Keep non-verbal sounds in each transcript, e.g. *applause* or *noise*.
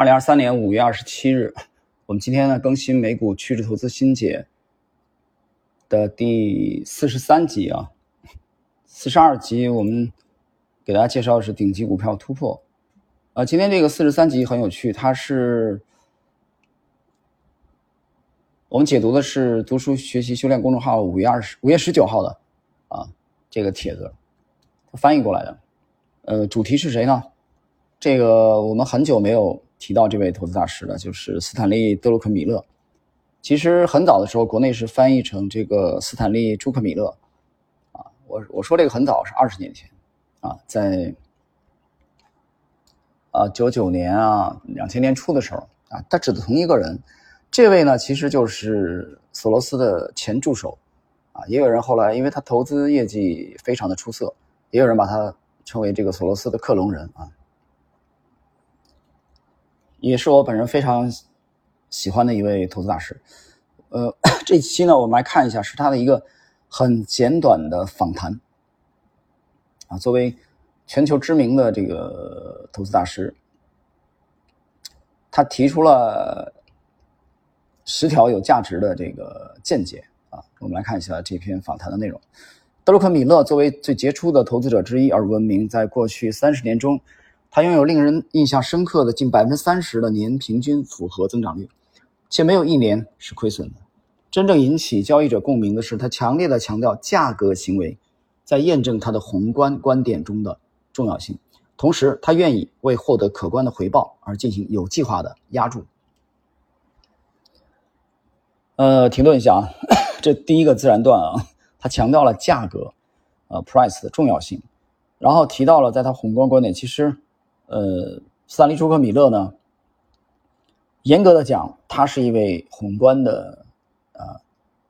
二零二三年五月二十七日，我们今天呢更新美股趋势投资新解的第四十三集啊，四十二集我们给大家介绍的是顶级股票突破。啊，今天这个四十三集很有趣，它是我们解读的是读书学习修炼公众号五月二十五月十九号的啊这个帖子翻译过来的。呃，主题是谁呢？这个我们很久没有提到这位投资大师了，就是斯坦利·德鲁克米勒。其实很早的时候，国内是翻译成这个斯坦利·朱克米勒。啊，我我说这个很早是二十年前啊，在。啊，九九年啊，两千年初的时候啊，他指的同一个人，这位呢，其实就是索罗斯的前助手，啊，也有人后来因为他投资业绩非常的出色，也有人把他称为这个索罗斯的克隆人啊，也是我本人非常喜欢的一位投资大师。呃，这期呢，我们来看一下是他的一个很简短的访谈，啊，作为。全球知名的这个投资大师，他提出了十条有价值的这个见解啊。我们来看一下这篇访谈的内容。德鲁克·米勒作为最杰出的投资者之一而闻名，在过去三十年中，他拥有令人印象深刻的近百分之三十的年平均复合增长率，且没有一年是亏损的。真正引起交易者共鸣的是，他强烈的强调价格行为在验证他的宏观观点中的。重要性，同时他愿意为获得可观的回报而进行有计划的压注。呃，停顿一下啊，*coughs* 这第一个自然段啊，他强调了价格，呃，price 的重要性，然后提到了在他宏观观点，其实，呃，斯坦利·朱克米勒呢，严格的讲，他是一位宏观的，啊，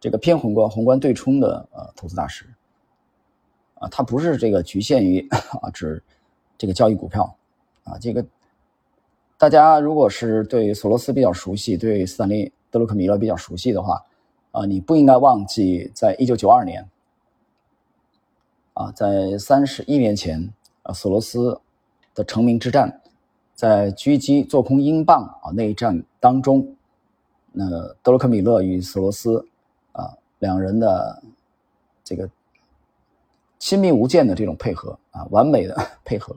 这个偏宏观、宏观对冲的呃投资大师。啊，他不是这个局限于啊，指这个交易股票啊。这个大家如果是对索罗斯比较熟悉，对斯坦利·德鲁克米勒比较熟悉的话，啊，你不应该忘记，在一九九二年啊，在三十一年前啊，索罗斯的成名之战，在狙击做空英镑啊那一战当中，那德鲁克米勒与索罗斯啊两人的这个。亲密无间的这种配合啊，完美的 *laughs* 配合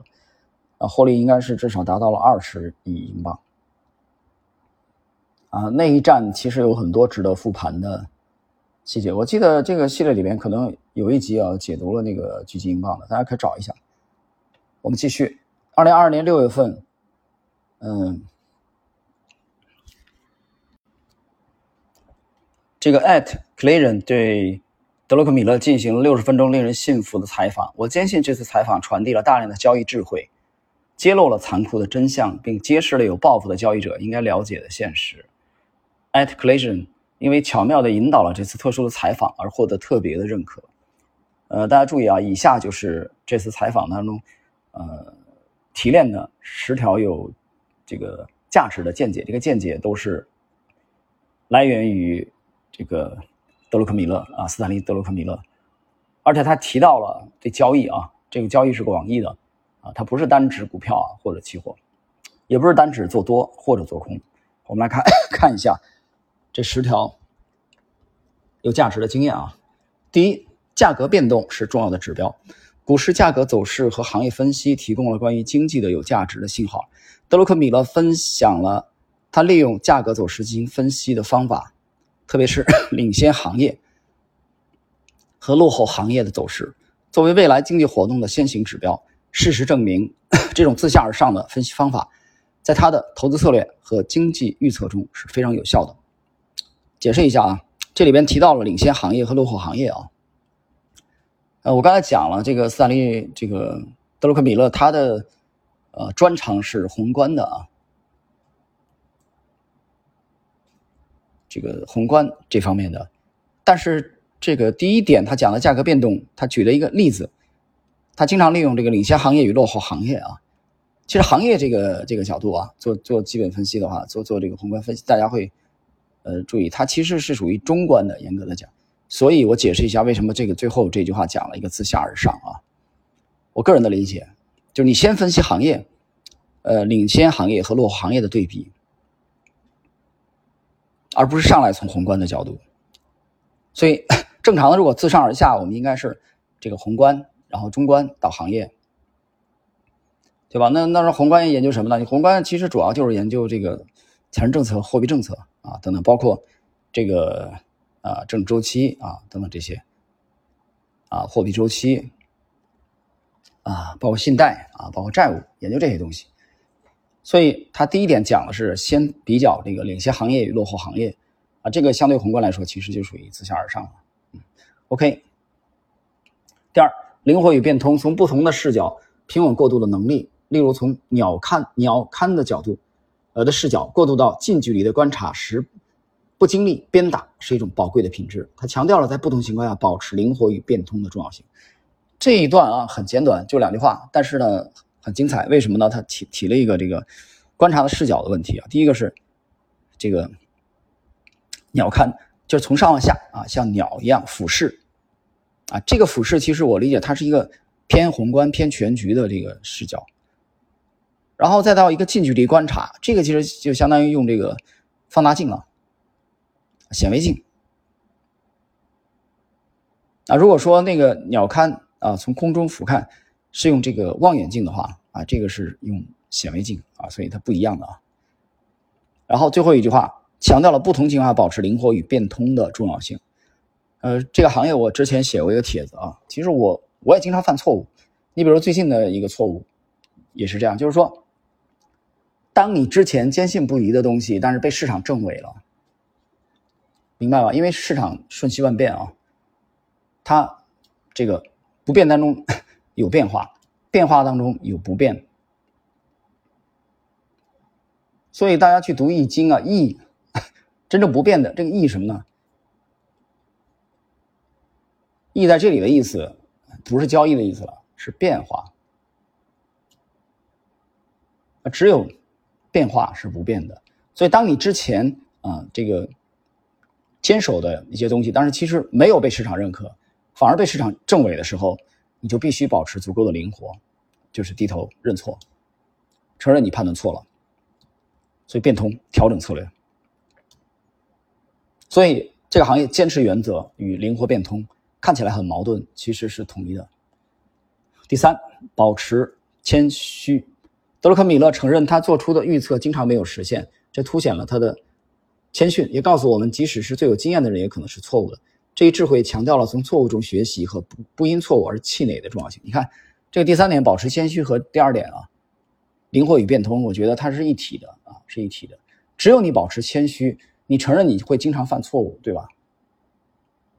啊，获利应该是至少达到了二十亿英镑啊。那一战其实有很多值得复盘的细节，我记得这个系列里面可能有一集啊解读了那个狙击英镑的，大家可以找一下。我们继续，二零二二年六月份，嗯，这个 at Clayton 对。德洛克米勒进行了六十分钟令人信服的采访。我坚信这次采访传递了大量的交易智慧，揭露了残酷的真相，并揭示了有抱负的交易者应该了解的现实。At Collision 因为巧妙地引导了这次特殊的采访而获得特别的认可。呃，大家注意啊，以下就是这次采访当中，呃，提炼的十条有这个价值的见解。这个见解都是来源于这个。德鲁克米勒啊，斯坦利·德鲁克米勒，而且他提到了这交易啊，这个交易是广义的啊，它不是单指股票啊或者期货，也不是单指做多或者做空。我们来看 *coughs* 看一下这十条有价值的经验啊。第一，价格变动是重要的指标，股市价格走势和行业分析提供了关于经济的有价值的信号。德鲁克米勒分享了他利用价格走势进行分析的方法。特别是 *coughs* 领先行业和落后行业的走势，作为未来经济活动的先行指标，事实证明，*coughs* 这种自下而上的分析方法，在他的投资策略和经济预测中是非常有效的。解释一下啊，这里边提到了领先行业和落后行业啊。呃，我刚才讲了，这个斯坦利这个德鲁克米勒他的呃专长是宏观的啊。这个宏观这方面的，但是这个第一点，他讲的价格变动，他举了一个例子，他经常利用这个领先行业与落后行业啊。其实行业这个这个角度啊，做做基本分析的话，做做这个宏观分析，大家会呃注意，它其实是属于中观的，严格的讲。所以我解释一下为什么这个最后这句话讲了一个自下而上啊。我个人的理解，就是你先分析行业，呃领先行业和落后行业的对比，而不是上来从宏观的角度。所以正常的，如果自上而下，我们应该是这个宏观，然后中观到行业，对吧？那那时候宏观研究什么呢？你宏观其实主要就是研究这个财政政策、货币政策啊等等，包括这个啊政治周期啊等等这些啊货币周期。啊，包括信贷啊，包括债务，研究这些东西。所以，他第一点讲的是先比较这个领先行业与落后行业啊，这个相对宏观来说，其实就属于自下而上了。嗯，OK。第二，灵活与变通，从不同的视角平稳过渡的能力，例如从鸟瞰鸟瞰的角度，呃的视角过渡到近距离的观察时，不经历鞭打是一种宝贵的品质。他强调了在不同情况下保持灵活与变通的重要性。这一段啊很简短，就两句话，但是呢很精彩。为什么呢？他提提了一个这个观察的视角的问题啊。第一个是这个鸟瞰，就是从上往下啊，像鸟一样俯视啊。这个俯视其实我理解它是一个偏宏观、偏全局的这个视角。然后再到一个近距离观察，这个其实就相当于用这个放大镜了，显微镜啊。如果说那个鸟瞰。啊，从空中俯瞰是用这个望远镜的话啊，这个是用显微镜啊，所以它不一样的啊。然后最后一句话强调了不同情况下保持灵活与变通的重要性。呃，这个行业我之前写过一个帖子啊，其实我我也经常犯错误。你比如最近的一个错误也是这样，就是说，当你之前坚信不疑的东西，但是被市场证伪了，明白吧？因为市场瞬息万变啊，它这个。不变当中 *laughs* 有变化，变化当中有不变，所以大家去读《易经》啊，易 *laughs* 真正不变的这个易什么呢？易在这里的意思不是交易的意思了，是变化。只有变化是不变的，所以当你之前啊这个坚守的一些东西，但是其实没有被市场认可。反而被市场证伪的时候，你就必须保持足够的灵活，就是低头认错，承认你判断错了，所以变通调整策略。所以这个行业坚持原则与灵活变通看起来很矛盾，其实是统一的。第三，保持谦虚。德鲁克·米勒承认他做出的预测经常没有实现，这凸显了他的谦逊，也告诉我们，即使是最有经验的人，也可能是错误的。这一智慧强调了从错误中学习和不不因错误而气馁的重要性。你看，这个第三点保持谦虚和第二点啊，灵活与变通，我觉得它是一体的啊，是一体的。只有你保持谦虚，你承认你会经常犯错误，对吧？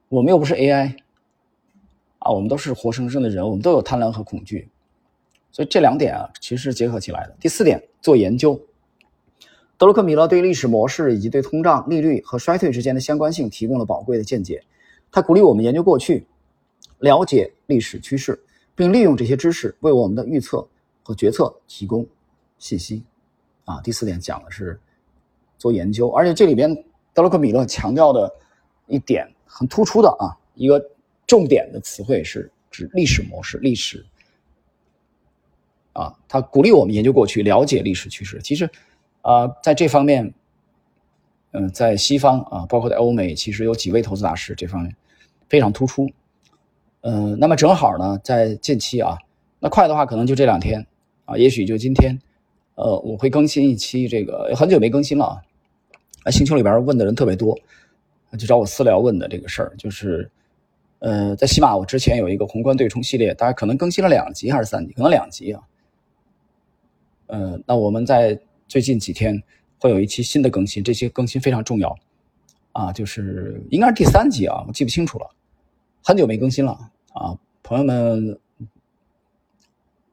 我们又不是 AI 啊，我们都是活生生的人，我们都有贪婪和恐惧，所以这两点啊，其实是结合起来的。第四点，做研究。德鲁克·米勒对历史模式以及对通胀、利率和衰退之间的相关性提供了宝贵的见解。他鼓励我们研究过去，了解历史趋势，并利用这些知识为我们的预测和决策提供信息。啊，第四点讲的是做研究，而且这里边德鲁克·米勒强调的一点很突出的啊，一个重点的词汇是指历史模式、历史。啊，他鼓励我们研究过去，了解历史趋势。其实，啊，在这方面，嗯，在西方啊，包括在欧美，其实有几位投资大师这方面。非常突出，嗯，那么正好呢，在近期啊，那快的话可能就这两天啊，也许就今天，呃，我会更新一期这个，很久没更新了啊，星球里边问的人特别多，就找我私聊问的这个事儿，就是，呃，在喜马我之前有一个宏观对冲系列，大家可能更新了两集还是三集，可能两集啊，呃，那我们在最近几天会有一期新的更新，这些更新非常重要。啊，就是应该是第三集啊，我记不清楚了，很久没更新了啊。朋友们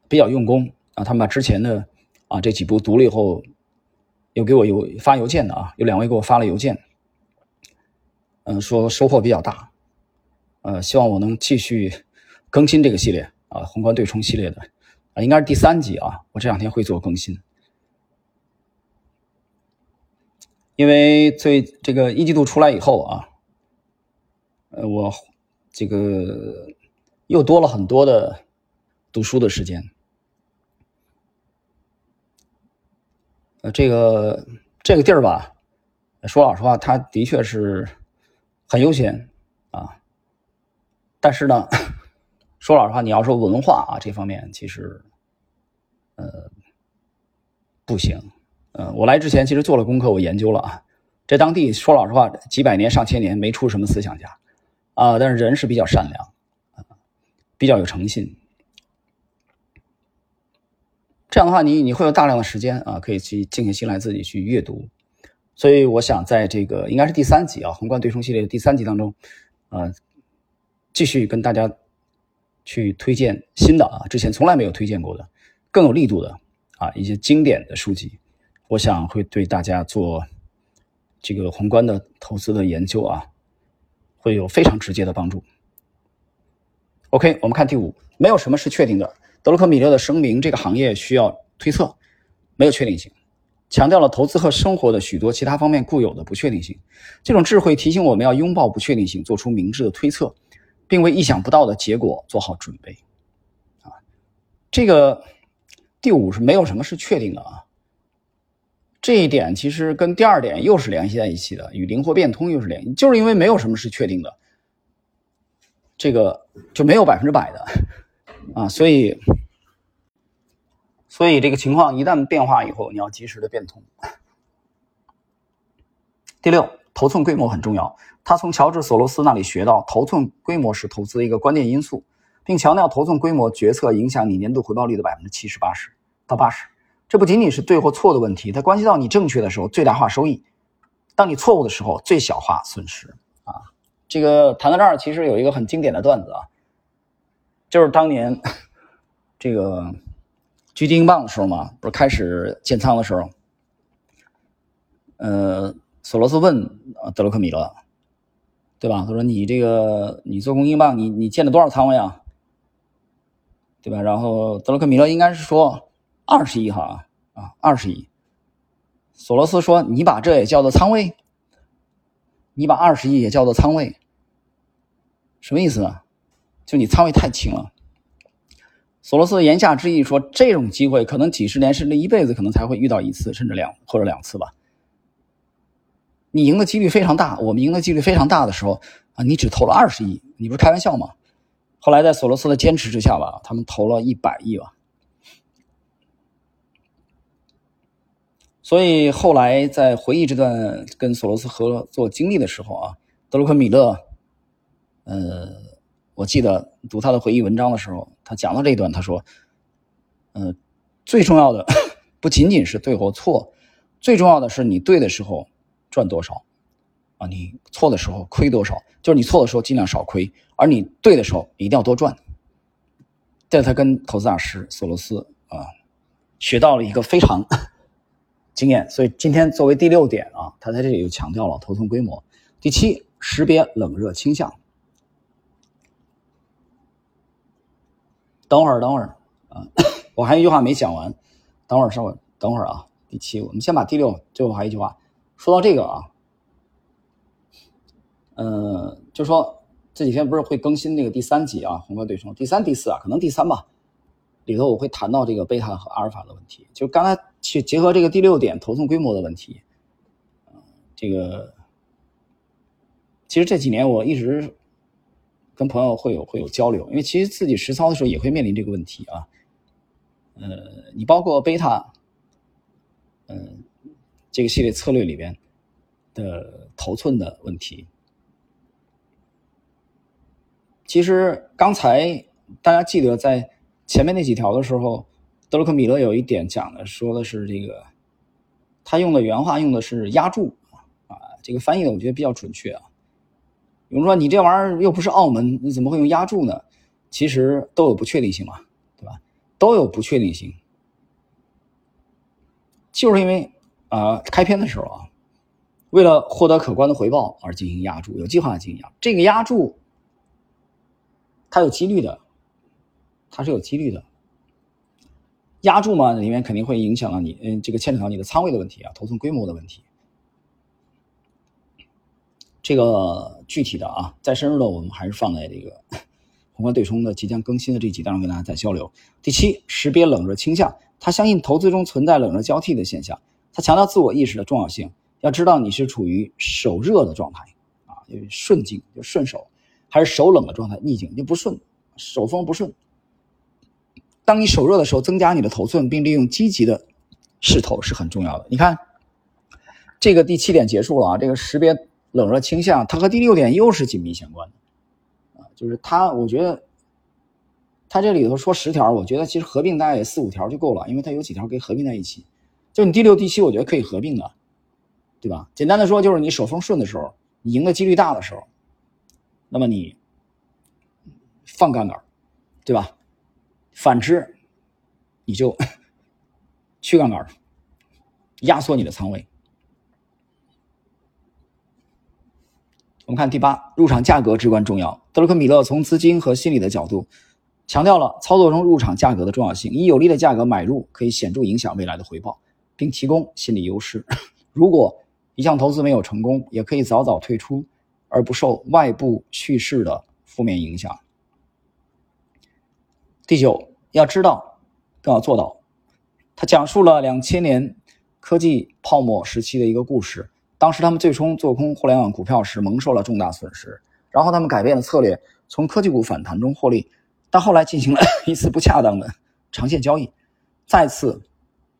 比较用功啊，他们把之前的啊这几部读了以后，有给我邮发邮件的啊，有两位给我发了邮件，嗯，说收获比较大，呃，希望我能继续更新这个系列啊，宏观对冲系列的啊，应该是第三集啊，我这两天会做更新。因为最这个一季度出来以后啊，呃，我这个又多了很多的读书的时间，呃，这个这个地儿吧，说老实话，它的确是很悠闲啊。但是呢，*laughs* 说老实话，你要说文化啊这方面，其实呃不行。呃，我来之前其实做了功课，我研究了啊，在当地说老实话，几百年上千年没出什么思想家啊，但是人是比较善良啊，比较有诚信。这样的话，你你会有大量的时间啊，可以去静下心来自己去阅读。所以我想在这个应该是第三集啊，宏观对冲系列的第三集当中，呃，继续跟大家去推荐新的啊，之前从来没有推荐过的、更有力度的啊一些经典的书籍，我想会对大家做这个宏观的投资的研究啊，会有非常直接的帮助。OK，我们看第五，没有什么是确定的。德鲁克米勒的声明：这个行业需要推测，没有确定性，强调了投资和生活的许多其他方面固有的不确定性。这种智慧提醒我们要拥抱不确定性，做出明智的推测，并为意想不到的结果做好准备。啊，这个第五是没有什么是确定的啊。这一点其实跟第二点又是联系在一起的，与灵活变通又是联，就是因为没有什么是确定的，这个就没有百分之百的。啊，所以，所以这个情况一旦变化以后，你要及时的变通。第六，头寸规模很重要。他从乔治·索罗斯那里学到，头寸规模是投资的一个关键因素，并强调头寸规模决策影响你年度回报率的百分之七十八十到八十。这不仅仅是对或错的问题，它关系到你正确的时候最大化收益，当你错误的时候最小化损失。啊，这个谈到这儿，其实有一个很经典的段子啊。就是当年这个狙击英镑的时候嘛，不是开始建仓的时候，呃，索罗斯问德洛克米勒，对吧？他说你这个你做空英镑，你你建了多少仓位啊？对吧？然后德洛克米勒应该是说二十亿哈啊二十亿。索罗斯说你把这也叫做仓位？你把二十亿也叫做仓位？什么意思呢？就你仓位太轻了。索罗斯言下之意说，这种机会可能几十年甚至一辈子可能才会遇到一次，甚至两或者两次吧。你赢的几率非常大，我们赢的几率非常大的时候啊，你只投了二十亿，你不是开玩笑吗？后来在索罗斯的坚持之下吧，他们投了一百亿吧。所以后来在回忆这段跟索罗斯合作经历的时候啊，德鲁克米勒，呃。我记得读他的回忆文章的时候，他讲到这一段，他说：“呃，最重要的 *coughs* 不仅仅是对或错，最重要的是你对的时候赚多少，啊，你错的时候亏多少。就是你错的时候尽量少亏，而你对的时候一定要多赚。”这他跟投资大师索罗斯啊学到了一个非常经验。所以今天作为第六点啊，他在这里又强调了头寸规模。第七，识别冷热倾向。等会儿，等会儿啊！*coughs* 我还有一句话没讲完，等会儿稍微等会儿啊。第七，我们先把第六，最后还有一句话。说到这个啊，嗯，就说这几天不是会更新那个第三集啊，宏观对冲第三、第四啊，可能第三吧。里头我会谈到这个贝塔和阿尔法的问题，就刚才去结合这个第六点头寸规模的问题。这个其实这几年我一直。跟朋友会有会有交流，因为其实自己实操的时候也会面临这个问题啊。呃，你包括贝塔，嗯，这个系列策略里边的头寸的问题，其实刚才大家记得在前面那几条的时候，德鲁克米勒有一点讲的，说的是这个，他用的原话用的是压住啊，这个翻译的我觉得比较准确啊。有人说你这玩意儿又不是澳门，你怎么会用压住呢？其实都有不确定性嘛，对吧？都有不确定性，就是因为啊，开篇的时候啊，为了获得可观的回报而进行压住，有计划的进行压。这个压住，它有几率的，它是有几率的。压住嘛，里面肯定会影响到你，嗯，这个牵扯到你的仓位的问题啊，头寸规模的问题。这个具体的啊，再深入的我们还是放在这个宏观对冲的即将更新的这几当中跟大家再交流。第七，识别冷热倾向，他相信投资中存在冷热交替的现象，他强调自我意识的重要性，要知道你是处于手热的状态啊，就是顺境就顺手，还是手冷的状态逆境就不顺，手风不顺。当你手热的时候，增加你的头寸，并利用积极的势头是很重要的。你看，这个第七点结束了啊，这个识别冷热倾向，它和第六点又是紧密相关的啊，就是它，我觉得。它这里头说十条，我觉得其实合并大概也四五条就够了，因为它有几条可以合并在一起。就你第六、第七，我觉得可以合并的，对吧？简单的说，就是你手风顺的时候，你赢的几率大的时候，那么你放杠杆，对吧？反之，你就 *laughs* 去杠杆，压缩你的仓位。我们看第八，入场价格至关重要。德鲁克·米勒从资金和心理的角度。强调了操作中入场价格的重要性，以有利的价格买入可以显著影响未来的回报，并提供心理优势。*laughs* 如果一项投资没有成功，也可以早早退出，而不受外部叙事的负面影响。第九，要知道，更要做到。他讲述了两千年科技泡沫时期的一个故事，当时他们最初做空互联网股票时蒙受了重大损失，然后他们改变了策略，从科技股反弹中获利。但后来进行了 *laughs* 一次不恰当的长线交易，再次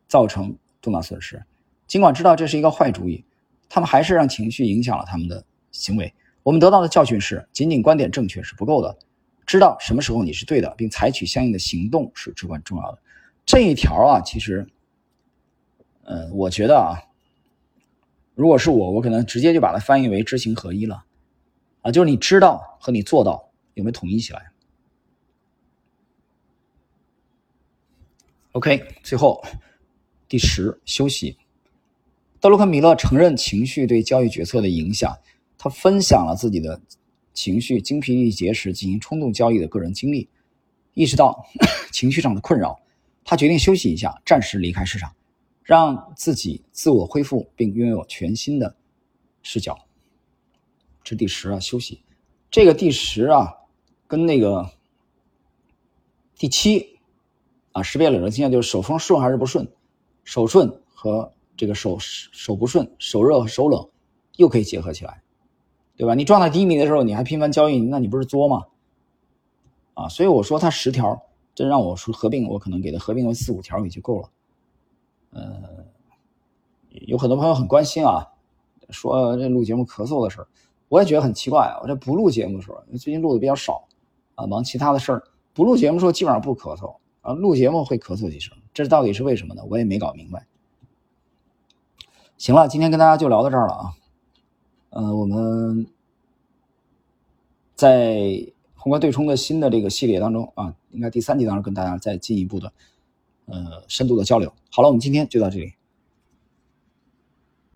造成重大损失。尽管知道这是一个坏主意，他们还是让情绪影响了他们的行为。我们得到的教训是，仅仅观点正确是不够的，知道什么时候你是对的，并采取相应的行动是至关重要的。这一条啊，其实，呃，我觉得啊，如果是我，我可能直接就把它翻译为知行合一了，啊，就是你知道和你做到有没有统一起来。OK，最后第十，休息。德鲁克·米勒承认情绪对交易决策的影响，他分享了自己的情绪精疲力竭时进行冲动交易的个人经历，意识到 *coughs* 情绪上的困扰，他决定休息一下，暂时离开市场，让自己自我恢复，并拥有全新的视角。这第十啊，休息。这个第十啊，跟那个第七。啊，识别冷热倾向就是手风顺还是不顺，手顺和这个手手不顺，手热和手冷又可以结合起来，对吧？你状态低迷的时候，你还频繁交易，那你不是作吗？啊，所以我说它十条，真让我说合并，我可能给它合并为四五条也就够了。呃，有很多朋友很关心啊，说这录节目咳嗽的事儿，我也觉得很奇怪。我这不录节目的时候，最近录的比较少啊，忙其他的事儿，不录节目的时候基本上不咳嗽。啊，录节目会咳嗽几声，这到底是为什么呢？我也没搞明白。行了，今天跟大家就聊到这儿了啊。嗯，我们在宏观对冲的新的这个系列当中啊，应该第三集当中跟大家再进一步的呃深度的交流。好了，我们今天就到这里。